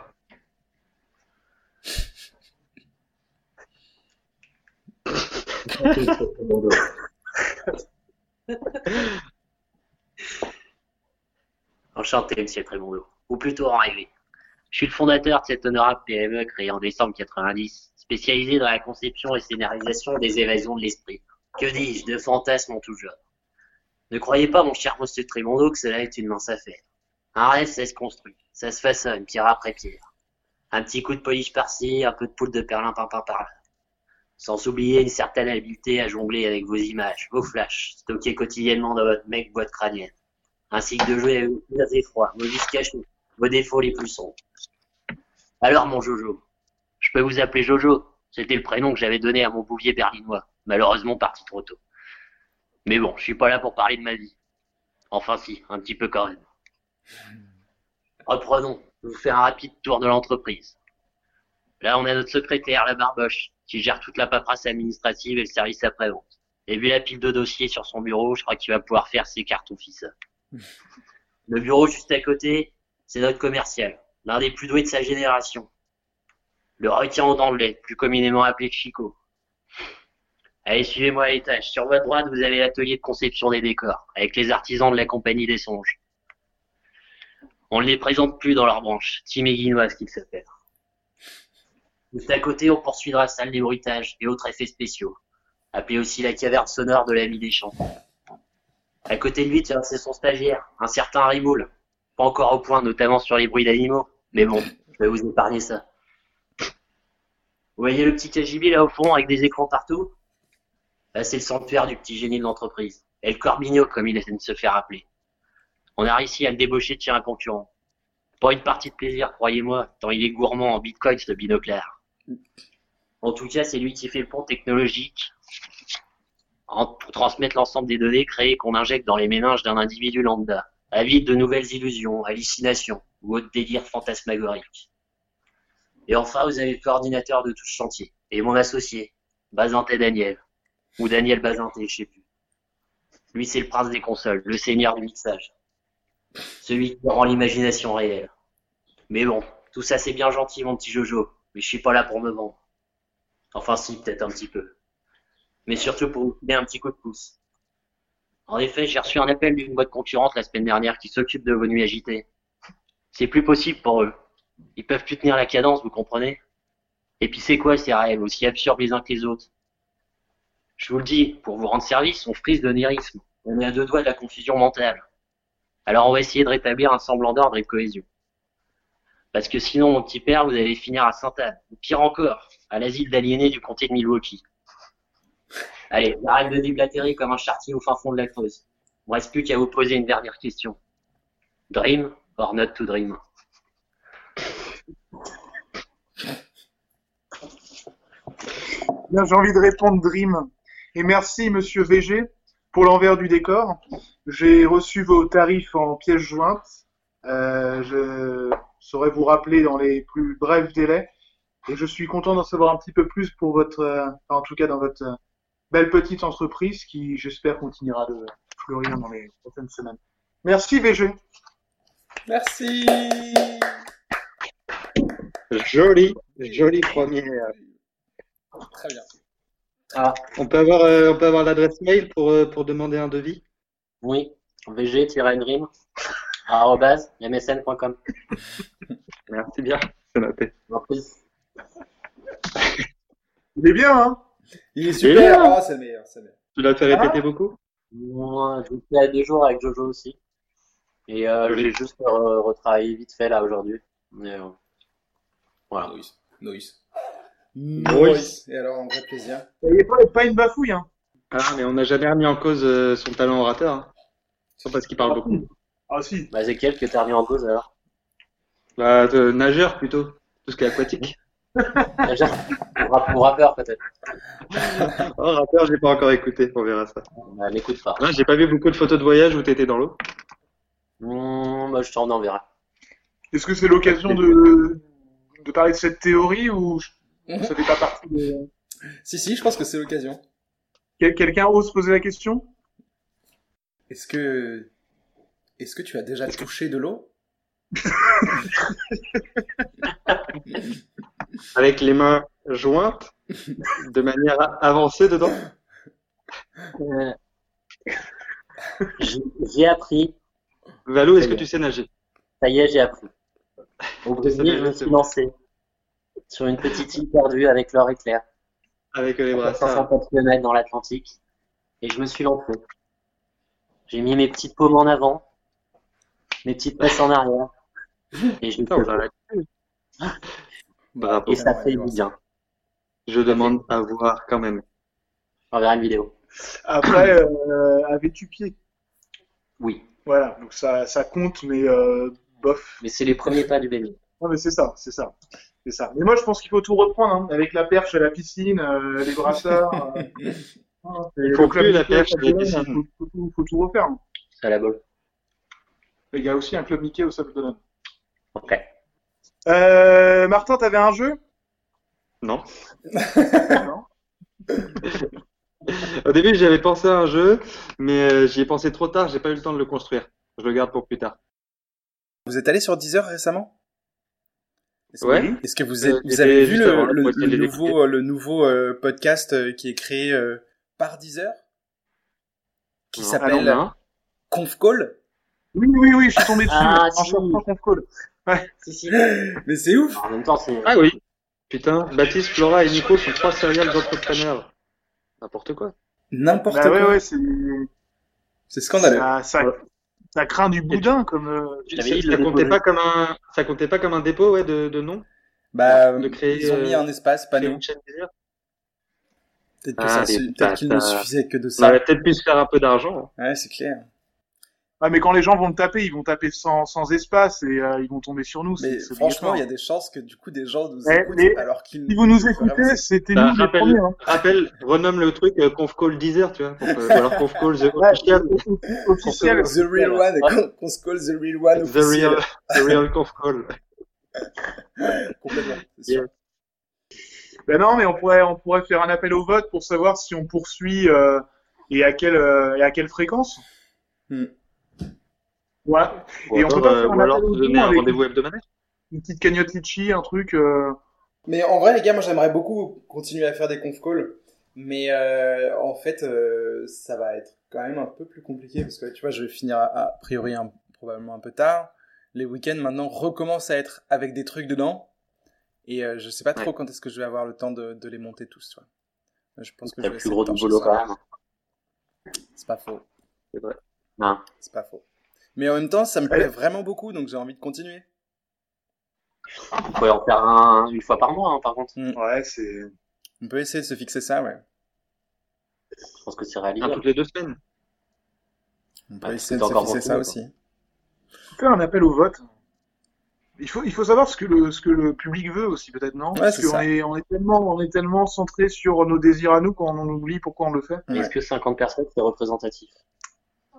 Enchanté, monsieur Trémondo. Ou plutôt en rêvé. Je suis le fondateur de cette honorable PME créée en décembre 90, spécialisée dans la conception et scénarisation des évasions de l'esprit. Que dis-je, de fantasmes en tout genre. Ne croyez pas, mon cher monsieur Trémondo, que cela est une mince affaire. Un rêve, ça se construit, ça se façonne, pierre après pierre. Un petit coup de polish par-ci, un peu de poudre de perlimpinpin par-là. Sans oublier une certaine habileté à jongler avec vos images, vos flashs, stockés quotidiennement dans votre mec boîte crânienne. Ainsi que de jouer avec vos effrois, vos vices cachés, vos défauts les plus sombres. Alors, mon Jojo, je peux vous appeler Jojo. C'était le prénom que j'avais donné à mon bouvier berlinois, malheureusement parti trop tôt. Mais bon, je suis pas là pour parler de ma vie. Enfin si, un petit peu quand même. Reprenons, je vous fais un rapide tour de l'entreprise. Là, on a notre secrétaire, la barboche, qui gère toute la paperasse administrative et le service après-vente. Et vu la pile de dossiers sur son bureau, je crois qu'il va pouvoir faire ses cartes office. Le bureau juste à côté, c'est notre commercial, l'un des plus doués de sa génération. Le de lait, plus communément appelé Chico. Allez, suivez-moi à l'étage. Sur votre droite, vous avez l'atelier de conception des décors, avec les artisans de la compagnie des songes. On ne les présente plus dans leur branche, Tim et Guinoise qu'ils s'appellent. Juste à côté, on poursuivra la salle des bruitages et autres effets spéciaux, appelée aussi la caverne sonore de l'ami des champs. À côté de lui, c'est son stagiaire, un certain Riboul. Pas encore au point, notamment sur les bruits d'animaux, mais bon, je vais vous épargner ça. Vous voyez le petit KGB là au fond avec des écrans partout? C'est le sanctuaire du petit génie de l'entreprise. Et le Corbigno, comme il essaie de se faire appeler. On a réussi à le débaucher de chez un concurrent. Pas une partie de plaisir, croyez-moi, tant il est gourmand en bitcoin, ce binoclard. En tout cas, c'est lui qui fait le pont technologique pour transmettre l'ensemble des données créées qu'on injecte dans les méninges d'un individu lambda, avide de nouvelles illusions, hallucinations ou autres délires fantasmagoriques. Et enfin, vous avez le coordinateur de tout ce chantier, et mon associé, Bazinté Daniel, ou Daniel Bazinté, je sais plus. Lui, c'est le prince des consoles, le seigneur du mixage. Celui qui rend l'imagination réelle. Mais bon, tout ça c'est bien gentil, mon petit Jojo, mais je suis pas là pour me vendre. Enfin si, peut-être un petit peu. Mais surtout pour vous filer un petit coup de pouce. En effet, j'ai reçu un appel d'une boîte concurrente la semaine dernière qui s'occupe de vos nuits agitées. C'est plus possible pour eux. Ils peuvent plus tenir la cadence, vous comprenez? Et puis c'est quoi ces rêves, aussi absurdes les uns que les autres? Je vous le dis, pour vous rendre service, on frise de nérisme. On est à deux doigts de la confusion mentale. Alors on va essayer de rétablir un semblant d'ordre et de cohésion. Parce que sinon, mon petit père, vous allez finir à Sainte-Anne. Ou pire encore, à l'asile d'aliénés du comté de Milwaukee. Allez, j'arrête de déblatérer comme un chartier au fin fond de la Creuse. Il me reste plus qu'à vous poser une dernière question. Dream or not to dream? J'ai envie de répondre Dream. Et merci, monsieur VG, pour l'envers du décor. J'ai reçu vos tarifs en pièces jointes. Euh, je saurais vous rappeler dans les plus brefs délais. Et je suis content d'en savoir un petit peu plus pour votre, euh, en tout cas dans votre euh, belle petite entreprise qui, j'espère, continuera de fleurir dans les prochaines semaines. Merci VG. Merci. Joli, joli premier. Très bien. Ah, On peut avoir, euh, on peut avoir l'adresse mail pour, euh, pour demander un devis? Oui. VG-dream arrobase msn.com. Merci bien, c'est noté. En plus, Il est bien, hein? Il est super. Oh, c'est le meilleur, c'est le meilleur. Tu l'as fait répéter beaucoup? Moi, je suis à deux jours avec Jojo aussi. Et euh, j'ai juste re- retravaillé vite fait là aujourd'hui. Mais, euh, voilà. Noise. Noise. Noise. Et alors, un vrai plaisir. Il n'est pas, pas une bafouille, hein Ah, mais on n'a jamais remis en cause euh, son talent orateur. Hein. C'est parce qu'il parle beaucoup. Ah si. Bah, c'est quel que t'as remis en cause alors Bah, euh, nageur plutôt, tout ce qui est aquatique. Déjà, ou rap- ou rappeur peut-être. Oh, rappeur, j'ai pas encore écouté, on verra ça. Bah, n'écoute pas. Là, j'ai pas vu beaucoup de photos de voyage où t'étais dans l'eau. Hmm, bah, je t'en enverrai. Est-ce que c'est l'occasion de, de parler de cette théorie ou ça fait pas partie de... Si, si, je pense que c'est l'occasion. Quel- Quelqu'un ose poser la question? Est-ce que. Est-ce que tu as déjà touché de l'eau? Avec les mains jointes, de manière avancée dedans? Euh, J'ai appris. Valou, est-ce que tu sais nager? Ça y est, j'ai appris. Au Brésil, je me suis bon. lancé sur une petite île perdue avec l'or éclair. Avec euh, les brassards. 150 km dans l'Atlantique. Et je me suis lancé. J'ai mis mes petites paumes en avant, mes petites passes en arrière. Et je Bravo. Et ça fait du bien. Je demande à voir quand même. On verra une vidéo. Après, euh, avais-tu pied? Oui. Voilà, donc ça, ça compte, mais euh, bof. Mais c'est les premiers pas du bébé. Non, mais c'est ça, c'est ça. C'est ça. Mais moi, je pense qu'il faut tout reprendre, hein, avec la perche à la piscine, euh, les brassards. euh, hein, et faut plus la perche à la piscine. Faut, faut tout, faut tout refaire. hein. C'est à la bol. Il y a aussi un club Mickey au Sable d'Olonne. Ok. Euh, Martin, t'avais un jeu? Non. Non Au début, j'avais pensé à un jeu, mais euh, j'y ai pensé trop tard, j'ai pas eu le temps de le construire. Je le garde pour plus tard. Vous êtes allé sur Deezer récemment? Est-ce que- Ouais. Vous, Euh, êtes- vous avez vu juste le, là, le- nouveau, euh, le nouveau euh, podcast euh, qui est créé euh, par Deezer? Qui s'appelle Alors, non. Conf Call? Oui, oui, oui, je suis tombé dessus. Ah, en si. cherchant Conf Call. Si, si. Mais c'est ouf En même temps, c'est. Ah oui. Putain, Baptiste, Flora et Nico sont trois serial entrepreneurs. N'importe quoi. N'importe Bah ouais, quoi. ouais, c'est. C'est scandaleux. Ça, ça, ça craint du boudin, comme. euh, t'avais Ça, ça comptait pas comme un, ça comptait pas comme un dépôt, ouais, de, de nom. Bah, de créer, ils ont mis euh, un espace, pas nous. Peut-être que Ah, ça les su- peut-être qu'il ne bâtards. suffisait que de On ça. aurait peut-être pu se faire un peu d'argent. Ouais, c'est clair. Ah, mais quand les gens vont le taper, ils vont taper sans, sans espace et euh, ils vont tomber sur nous. Mais franchement, il y a des chances que du coup des gens nous Eh, écoutent mais alors qu'ils. Si vous nous écoutez, c'était Bah, nous les rappelle- premiers. Hein. Rappelle, renomme le truc euh, Conf Call Deezer, tu vois. pour que- ou alors Conf Call The Ouais, Official. officiel. The Real One, Ouais. se colle The Real One The Real, officiel. the real Conf Call. Complètement, c'est sûr. Ben non, mais on pourrait, on pourrait faire un appel au vote pour savoir si on poursuit euh, et à quelle euh, et à quelle fréquence. Hmm. Ouais. Ou Et on peut alors, pas euh, faire un ou alors se donner don un rendez-vous hebdomadaire. une petite cagnotte litchi, un truc. euh, Mais en vrai, les gars, moi j'aimerais beaucoup continuer à faire des conf calls. Mais euh, en fait, euh, ça va être quand même un peu plus compliqué parce que tu vois, je vais finir a, a priori un- probablement un peu tard. Les week-ends maintenant recommencent à être avec des trucs dedans. Et euh, je sais pas trop Ouais. quand est-ce que je vais avoir le temps de, de les monter tous. Tu vois. Je pense que je vais plus de gros du pencher boulot quand même. C'est pas faux. C'est vrai. Hein. C'est pas faux. Mais en même temps, ça me plaît vraiment beaucoup, donc j'ai envie de continuer. On pourrait en faire un une fois par mois, hein, par contre. Ouais, c'est. On peut essayer de se fixer ça, ouais. Je pense que c'est Un réalisable. toutes les deux semaines. On peut Ouais, essayer de se fixer beaucoup, ça quoi. aussi. Faire un appel au vote. Il faut, il faut savoir ce que le, ce que le public veut aussi, peut-être, non? Ouais, Parce c'est qu'on est, on est tellement, on est tellement centré sur nos désirs à nous qu'on en oublie pourquoi on le fait. Mais Est-ce que 50 personnes, c'est représentatif?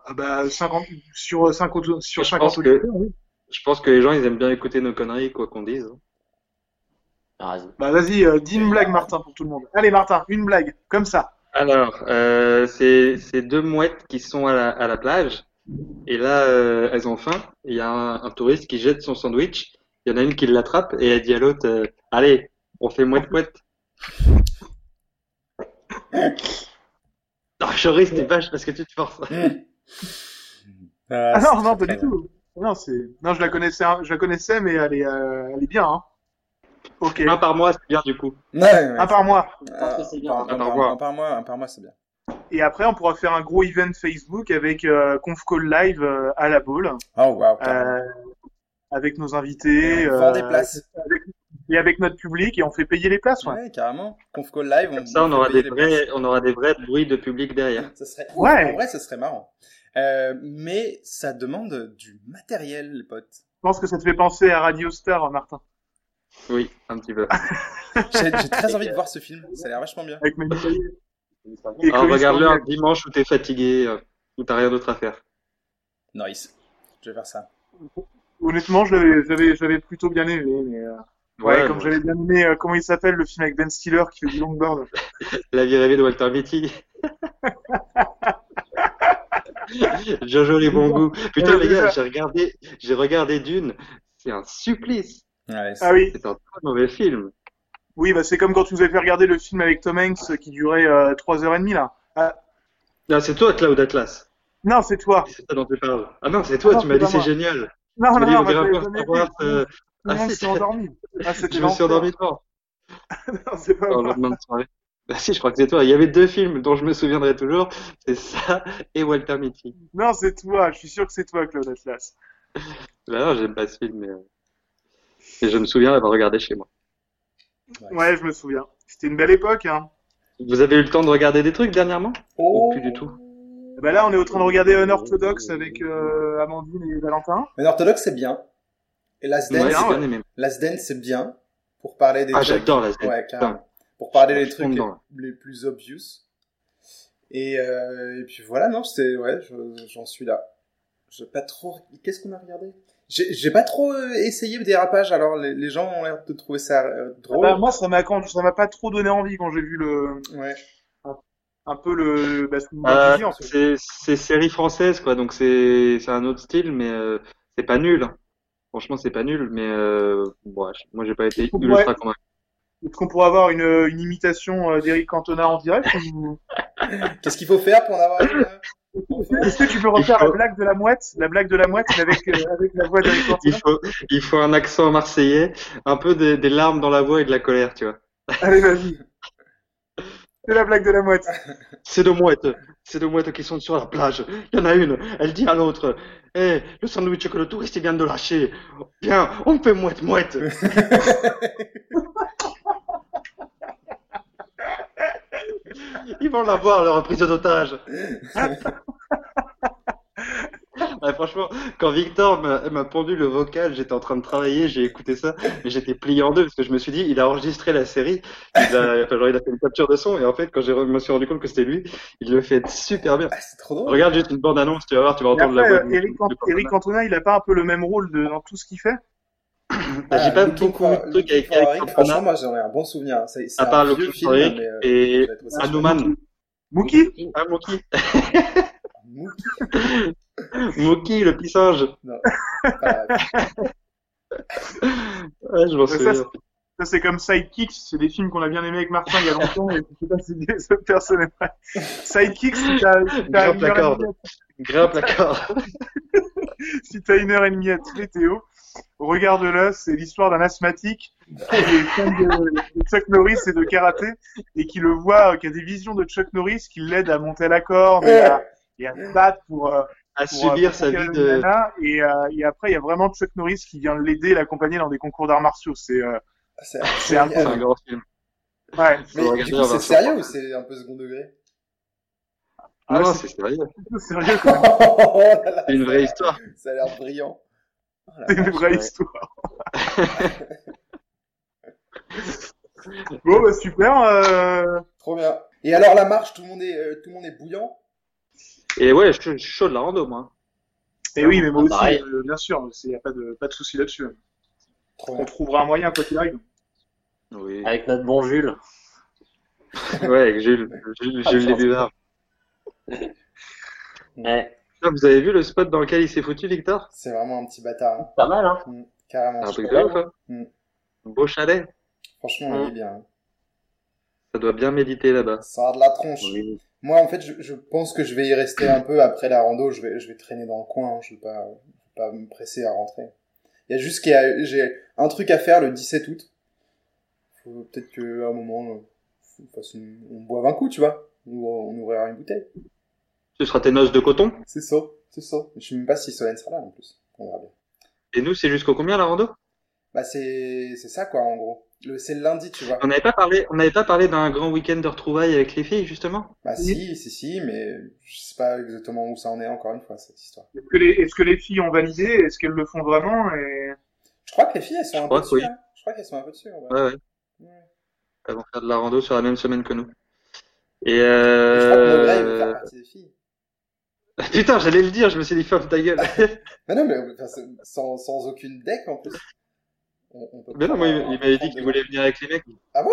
Ah bah, 50, sur 50, sur Je 50 pense que- oui. Je pense que les gens, ils aiment bien écouter nos conneries, quoi qu'on dise. T'as raison. Bah, vas-y, euh, dis une blague, Martin, pour tout le monde. Allez, Martin, une blague, comme ça. Alors, euh, c'est c'est deux mouettes qui sont à la, à la plage. Et là, euh, elles ont faim. Il y a un, un touriste qui jette son sandwich. Il y en a une qui l'attrape et elle dit à l'autre euh, Allez, on fait mouette-mouette. Non, je ris, c'était vache parce que tu te forces. Ah c'est non, non, pas du tout. Non, c'est, non, je la connaissais, je la connaissais, mais elle est, euh, elle est bien, hein. Ok. Un par mois, c'est bien du coup. bien. Ouais, ouais. Un par mois. Ah, que c'est bien. un Un par- par un mois. un par mois, un par mois, c'est bien. Et après, on pourra faire un gros event Facebook avec euh, Conf Call Live euh, à la boule, Oh, euh, avec nos invités, on vend euh, des places. avec- et avec notre public, et on fait payer les places, ouais. Ouais, carrément. Conf call live, on, Comme ça, on fait aura des vrais, on aura des vrais bruits de public derrière. Ça serait... Ouais. En vrai, ça serait marrant. Euh, mais ça demande du matériel, les potes. Je pense que ça te fait penser à Radio Star, Martin, Oui, un petit peu. J'ai très envie de voir ce film. Ça a l'air vachement bien. avec regarde-le un dimanche où t'es fatigué, euh, où t'as rien d'autre à faire. Nice. Je vais faire ça. Honnêtement, je l'avais, j'avais, plutôt bien aimé, mais euh, ouais, comme j'avais bien aimé, euh, comment il s'appelle le film avec Ben Stiller qui fait du longboard La vie rêvée de Walter Mitty. Jojo les bons goûts. Putain Ouais, les gars, j'ai regardé, j'ai regardé Dune. C'est un supplice. Ouais, Ah oui, C'est un très mauvais film. oui, bah c'est comme quand tu nous avez fait regarder le film avec Tom Hanks qui durait euh, 3h30 là. Ah, Non, c'est toi Cloud Atlas. non, c'est toi. C'est ça dont tu parles. Ah non, c'est toi. Ah non, tu m'as c'est dit c'est génial. Non, Tu non, dit non, euh, le ah, si. s'est endormi. Ah, Je me suis endormi devant Non, c'est pas dans Bah si, je crois que c'est toi. Il y avait deux films dont je me souviendrai toujours. C'est ça et Walter Mitty. Non, c'est toi. Je suis sûr que c'est toi, Claude Atlas. Bah non, j'aime pas ce film, mais, euh, mais je me souviens l'avoir regardé chez moi. Ouais, je me souviens. C'était une belle époque, hein. Vous avez eu le temps de regarder des trucs dernièrement? Oh. Ou plus du tout? Bah là, on est en train de regarder Unorthodox avec euh, Amandine et Valentin. Mais orthodoxe, c'est bien. Et Last Dance, bien Dance, c'est bien. Pour parler des Ah, j'adore Last Dance. Ouais. Pour parler Je des trucs les, plus obvious. Et, euh, et puis voilà, non, c'est, ouais, je- j'en suis là. J'ai pas trop, qu'est-ce qu'on a regardé? J'ai j'ai pas trop euh, essayé le dérapage, alors les, les gens ont l'air de trouver ça euh, drôle. Bah, moi, ça m'a quand- ça m'a pas trop donné envie quand j'ai vu le Ouais. un peu le bah, ce que vous Euh, m'avez dit, en fait. c'est c'est série française quoi, donc c'est c'est un autre style, mais euh, c'est pas nul. Franchement, c'est pas nul, mais euh, bon, je- moi j'ai pas été Ouais. ultra convaincu. Est-ce qu'on pourrait avoir une, une imitation euh, d'Eric Cantona en direct ou... Qu'est-ce qu'il faut faire pour en avoir une euh, Est-ce que tu peux refaire Il faut- la blague de la mouette, la blague de la mouette avec euh, avec la voix d'Eric Il Cantona faut il faut un accent marseillais, un peu des, des larmes dans la voix et de la colère, tu vois. Allez, vas-y. C'est la blague de la mouette. C'est deux mouettes, c'est deux mouettes qui sont sur la plage. Il y en a une, elle dit à l'autre, Eh, le sandwich que le touriste vient de lâcher. Viens, on fait mouette mouette. Ils vont l'avoir, leur prise d'otage. Ouais, franchement, quand Victor m'a pondu le vocal, j'étais en train de travailler, j'ai écouté ça, mais j'étais plié en deux parce que je me suis dit, il a enregistré la série, il a, enfin, genre, il a fait une capture de son et en fait, quand je me suis rendu compte que c'était lui, il le fait super bien. Ah, c'est trop drôle. Regarde juste une bande annonce, tu vas voir, tu vas entendre la après, voix. euh, Eric, Cantona, il a pas un peu le même rôle de, dans tout ce qu'il fait? Bah, J'ai Ah, pas Looking beaucoup de trucs avec Eric Eric, Cantona, Franchement, moi, j'en ai un bon souvenir. C'est à part le film, Eric mais, euh, et. Hanuman. Mookie? Ah, Mookie. Mookie. Mookie, le pissinge. Non. Pas- Ouais, je m'en Ça, souviens. c'est- Ça, c'est comme Sidekicks, c'est des films qu'on a bien aimés avec Martin il y a longtemps, et je sais pas si est prête. Sidekicks, si t'as Grimpe la corde. Grimpe la corde. si t'as une heure et demie à tuer Théo, regarde-le, c'est l'histoire d'un asthmatique qui est fan de, Chuck Norris et de karaté, et qui le voit, euh, qui a des visions de Chuck Norris qui l'aident à monter la corde et à, et à se battre pour, euh, à pour, subir pour sa vie de. une nana, et, euh, et après, il y a vraiment Chuck Norris qui vient l'aider, l'accompagner dans des concours d'arts martiaux. C'est euh, C'est C'est un un grand film. ouais, Mais du coup, c'est sérieux ou c'est un peu second degré? Ah, non, c'est- sérieux. c'est sérieux quand même. Oh C'est une vraie histoire. Ça a l'air brillant. Oh C'est une vraie ouais. histoire. bon, bah super. Euh... Trop bien. Et alors la marche, tout le monde est, euh, tout le monde est bouillant? Et ouais, je suis chaud de la rando, moi. Et oui, mais moi Ah, aussi, euh, bien sûr, il n'y a pas de, pas de souci là-dessus. Trop On bien. trouvera un moyen, quoi qu'il arrive. Oui. Avec notre bon Jules. Ouais, avec Jules, Jules, Ah, Jules. Lébuard. Ouais, Ah, Vous avez vu le spot dans lequel il s'est foutu, Victor? C'est vraiment un petit bâtard. hein. pas mal, hein. Mm, Carrément. Un truc de ouf, hein. Mm. Beau chalet. Franchement, Mm. il est bien. hein. Ça doit bien méditer là-bas. Ça a de la tronche. Oui. Moi, en fait, je, je pense que je vais y rester un peu après la rando. Je vais, je vais traîner dans le coin. hein. Je vais pas, je vais pas me presser à rentrer. Il y a juste qu'il y a, j'ai un truc à faire le 17 août. Faut peut-être qu'à un moment, euh, une- on boive un coup, tu vois. Ou on ouvrira une bouteille. Ce sera tes noces de coton? C'est ça, c'est ça. Je sais même pas si Solène sera là en plus. On verra bien. Et nous, c'est jusqu'au combien la rando? Bah c'est, c'est ça quoi en gros. Le, c'est le lundi, tu vois. On n'avait pas parlé, on n'avait pas parlé d'un grand week-end de retrouvailles avec les filles, justement Bah si, si, si, mais je sais pas exactement où ça en est encore une fois cette histoire. Est-ce que, les, est-ce que les filles ont validé? Est-ce qu'elles le font vraiment? Et... Je crois que les filles elles sont un peu dessus. oui. hein. Je crois qu'elles sont un peu dessus. Ouais, ouais. Ouais. Elles vont faire de la rando sur la même semaine que nous. Et Et Je crois que veut euh... faire partie des filles. Putain, j'allais le dire, je me suis dit, ferme ta gueule. Mais non, mais enfin, sans, sans aucune deck en plus. On, on peut Mais non, moi, il il m'avait dit qu'il voulait venir avec les mecs. Ah bon?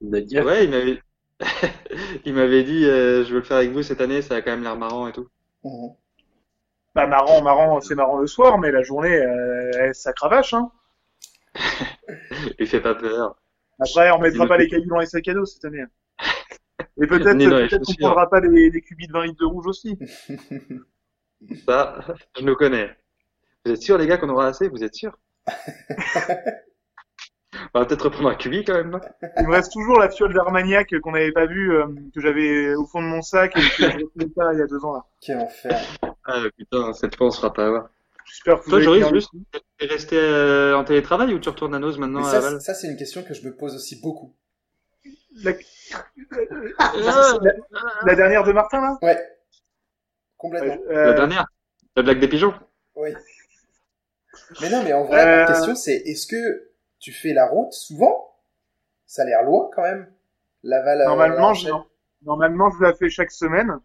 Dieu. Ouais, il m'avait, il m'avait dit, euh, je veux le faire avec vous cette année, ça a quand même l'air marrant et tout. Mhm. Bah marrant, marrant, c'est marrant le soir, mais la journée, euh, ça cravache. Hein. Il fait pas peur. Après, on mettra Il pas le les cailloux dans les sacs à dos cette année. Et peut-être peut-être qu'on prendra pas les, les cubis de 20 litres de rouge aussi. Ça, je nous connais. Vous êtes sûrs, les gars, qu'on aura assez? Vous êtes sûrs On va peut-être reprendre un cubi quand même, Il me reste toujours la fiole d'Armagnac qu'on n'avait pas vue, euh, que j'avais au fond de mon sac et que je retrouvais pas il y a deux ans là. Quel enfer. Ah putain, cette fois on se fera pas avoir. J'espère que vous Toi, Joris, juste, t'es resté euh, en télétravail ou tu retournes à Nose maintenant Mais à ça, Laval? c'est- ça c'est une question que je me pose aussi beaucoup. La... la- la dernière de Martin là? Ouais. Complètement. Euh, La dernière? La blague des pigeons? Oui. Mais non, mais en vrai, la Euh. question c'est est-ce que tu fais la route souvent? Ça a l'air loin quand même. Laval. euh, Normalement, La je, normalement, je la fais chaque semaine.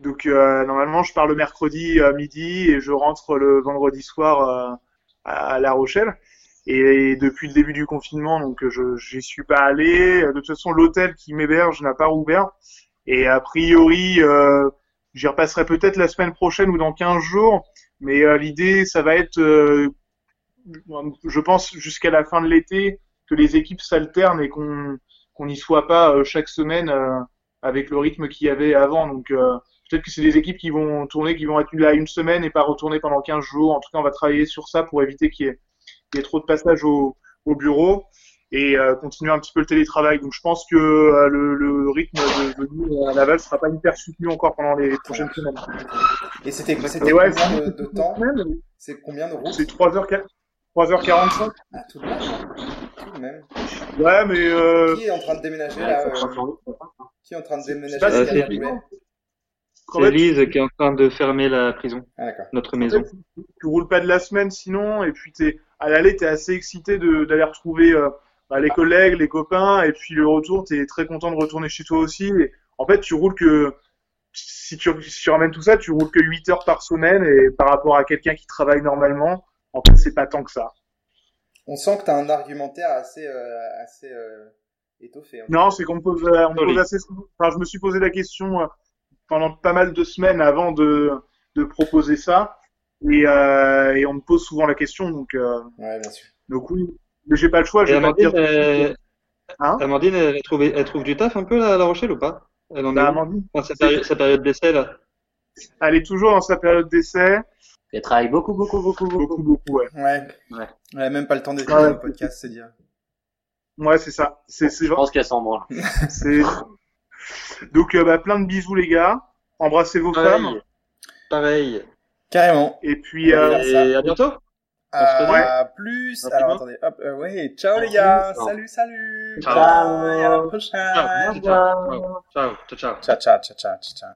Donc, euh, normalement, je pars le mercredi à midi et je rentre le vendredi soir euh, à La Rochelle. Et, depuis le début du confinement, donc je j'y suis pas allé. De toute façon, l'hôtel qui m'héberge n'a pas rouvert. Et a priori, euh, j'y repasserai peut-être la semaine prochaine ou dans 15 jours. Mais euh, l'idée, ça va être, euh, je pense, jusqu'à la fin de l'été, que les équipes s'alternent et qu'on n'y soit pas euh, chaque semaine euh, avec le rythme qu'il y avait avant. Donc euh, peut-être que c'est des équipes qui vont tourner, qui vont être là une semaine et pas retourner pendant 15 jours. En tout cas, on va travailler sur ça pour éviter qu'il y, y ait trop de passages au, au bureau et euh, continuer un petit peu le télétravail. Donc je pense que euh, le, le rythme de, de nous à Laval sera pas hyper soutenu encore pendant les prochaines semaines. Et c'était ouais, combien de, de temps C'est combien de routes C'est 3h, 3h45. Ah, tout de même. Tout de même. Ouais, mais euh, Qui est en train de déménager Ouais, là euh, Qui est en train de déménager c'est- Lise qui est en train de fermer la prison, Ah notre maison. tu roules pas de la semaine sinon, et puis t'es à l'aller, t'es assez excité de- d'aller retrouver euh, bah, les collègues, les copains, et puis le retour, t'es très content de retourner chez toi aussi. Et en fait, tu roules que si tu, si tu ramènes tout ça, tu roules que 8 heures par semaine, et par rapport à quelqu'un qui travaille normalement, en fait, c'est pas tant que ça. On sent que tu as un argumentaire assez, euh, assez euh, étoffé. hein. Non, c'est qu'on me pose, euh, on me pose assez, enfin, je me suis posé la question euh, pendant pas mal de semaines avant de, de proposer ça, et, euh, et on me pose souvent la question, donc. Euh, Ouais, bien sûr. Donc oui, mais j'ai pas le choix, je vais pas Amandine, dire. euh, Hein? Amandine elle, trouve, elle trouve du taf un peu là, à La Rochelle ou pas? Elle en est Bah, où? Amandine, Enfin, sa, période, sa période d'essai là elle est toujours dans sa période d'essai. Elle travaille beaucoup, beaucoup, beaucoup, beaucoup. Beaucoup, beaucoup, ouais. Ouais. Ouais. Ouais, même pas le temps d'écrire Ouais. un podcast, c'est dire. Ouais, c'est ça. C'est, Je pense qu'elle s'en branle. c'est... Donc, euh, bah, plein de bisous, les gars. Embrassez vos femmes. pareil. Carrément. Et puis, euh, Et à bientôt. À plus. Rapidement. Alors attendez, hop, euh, ouais, ciao les gars. Ciao. Salut, salut. Ciao. Bye, à la Ciao, prochaine. ciao, ciao, ciao, ciao, ciao. Ciao, ciao, ciao, ciao,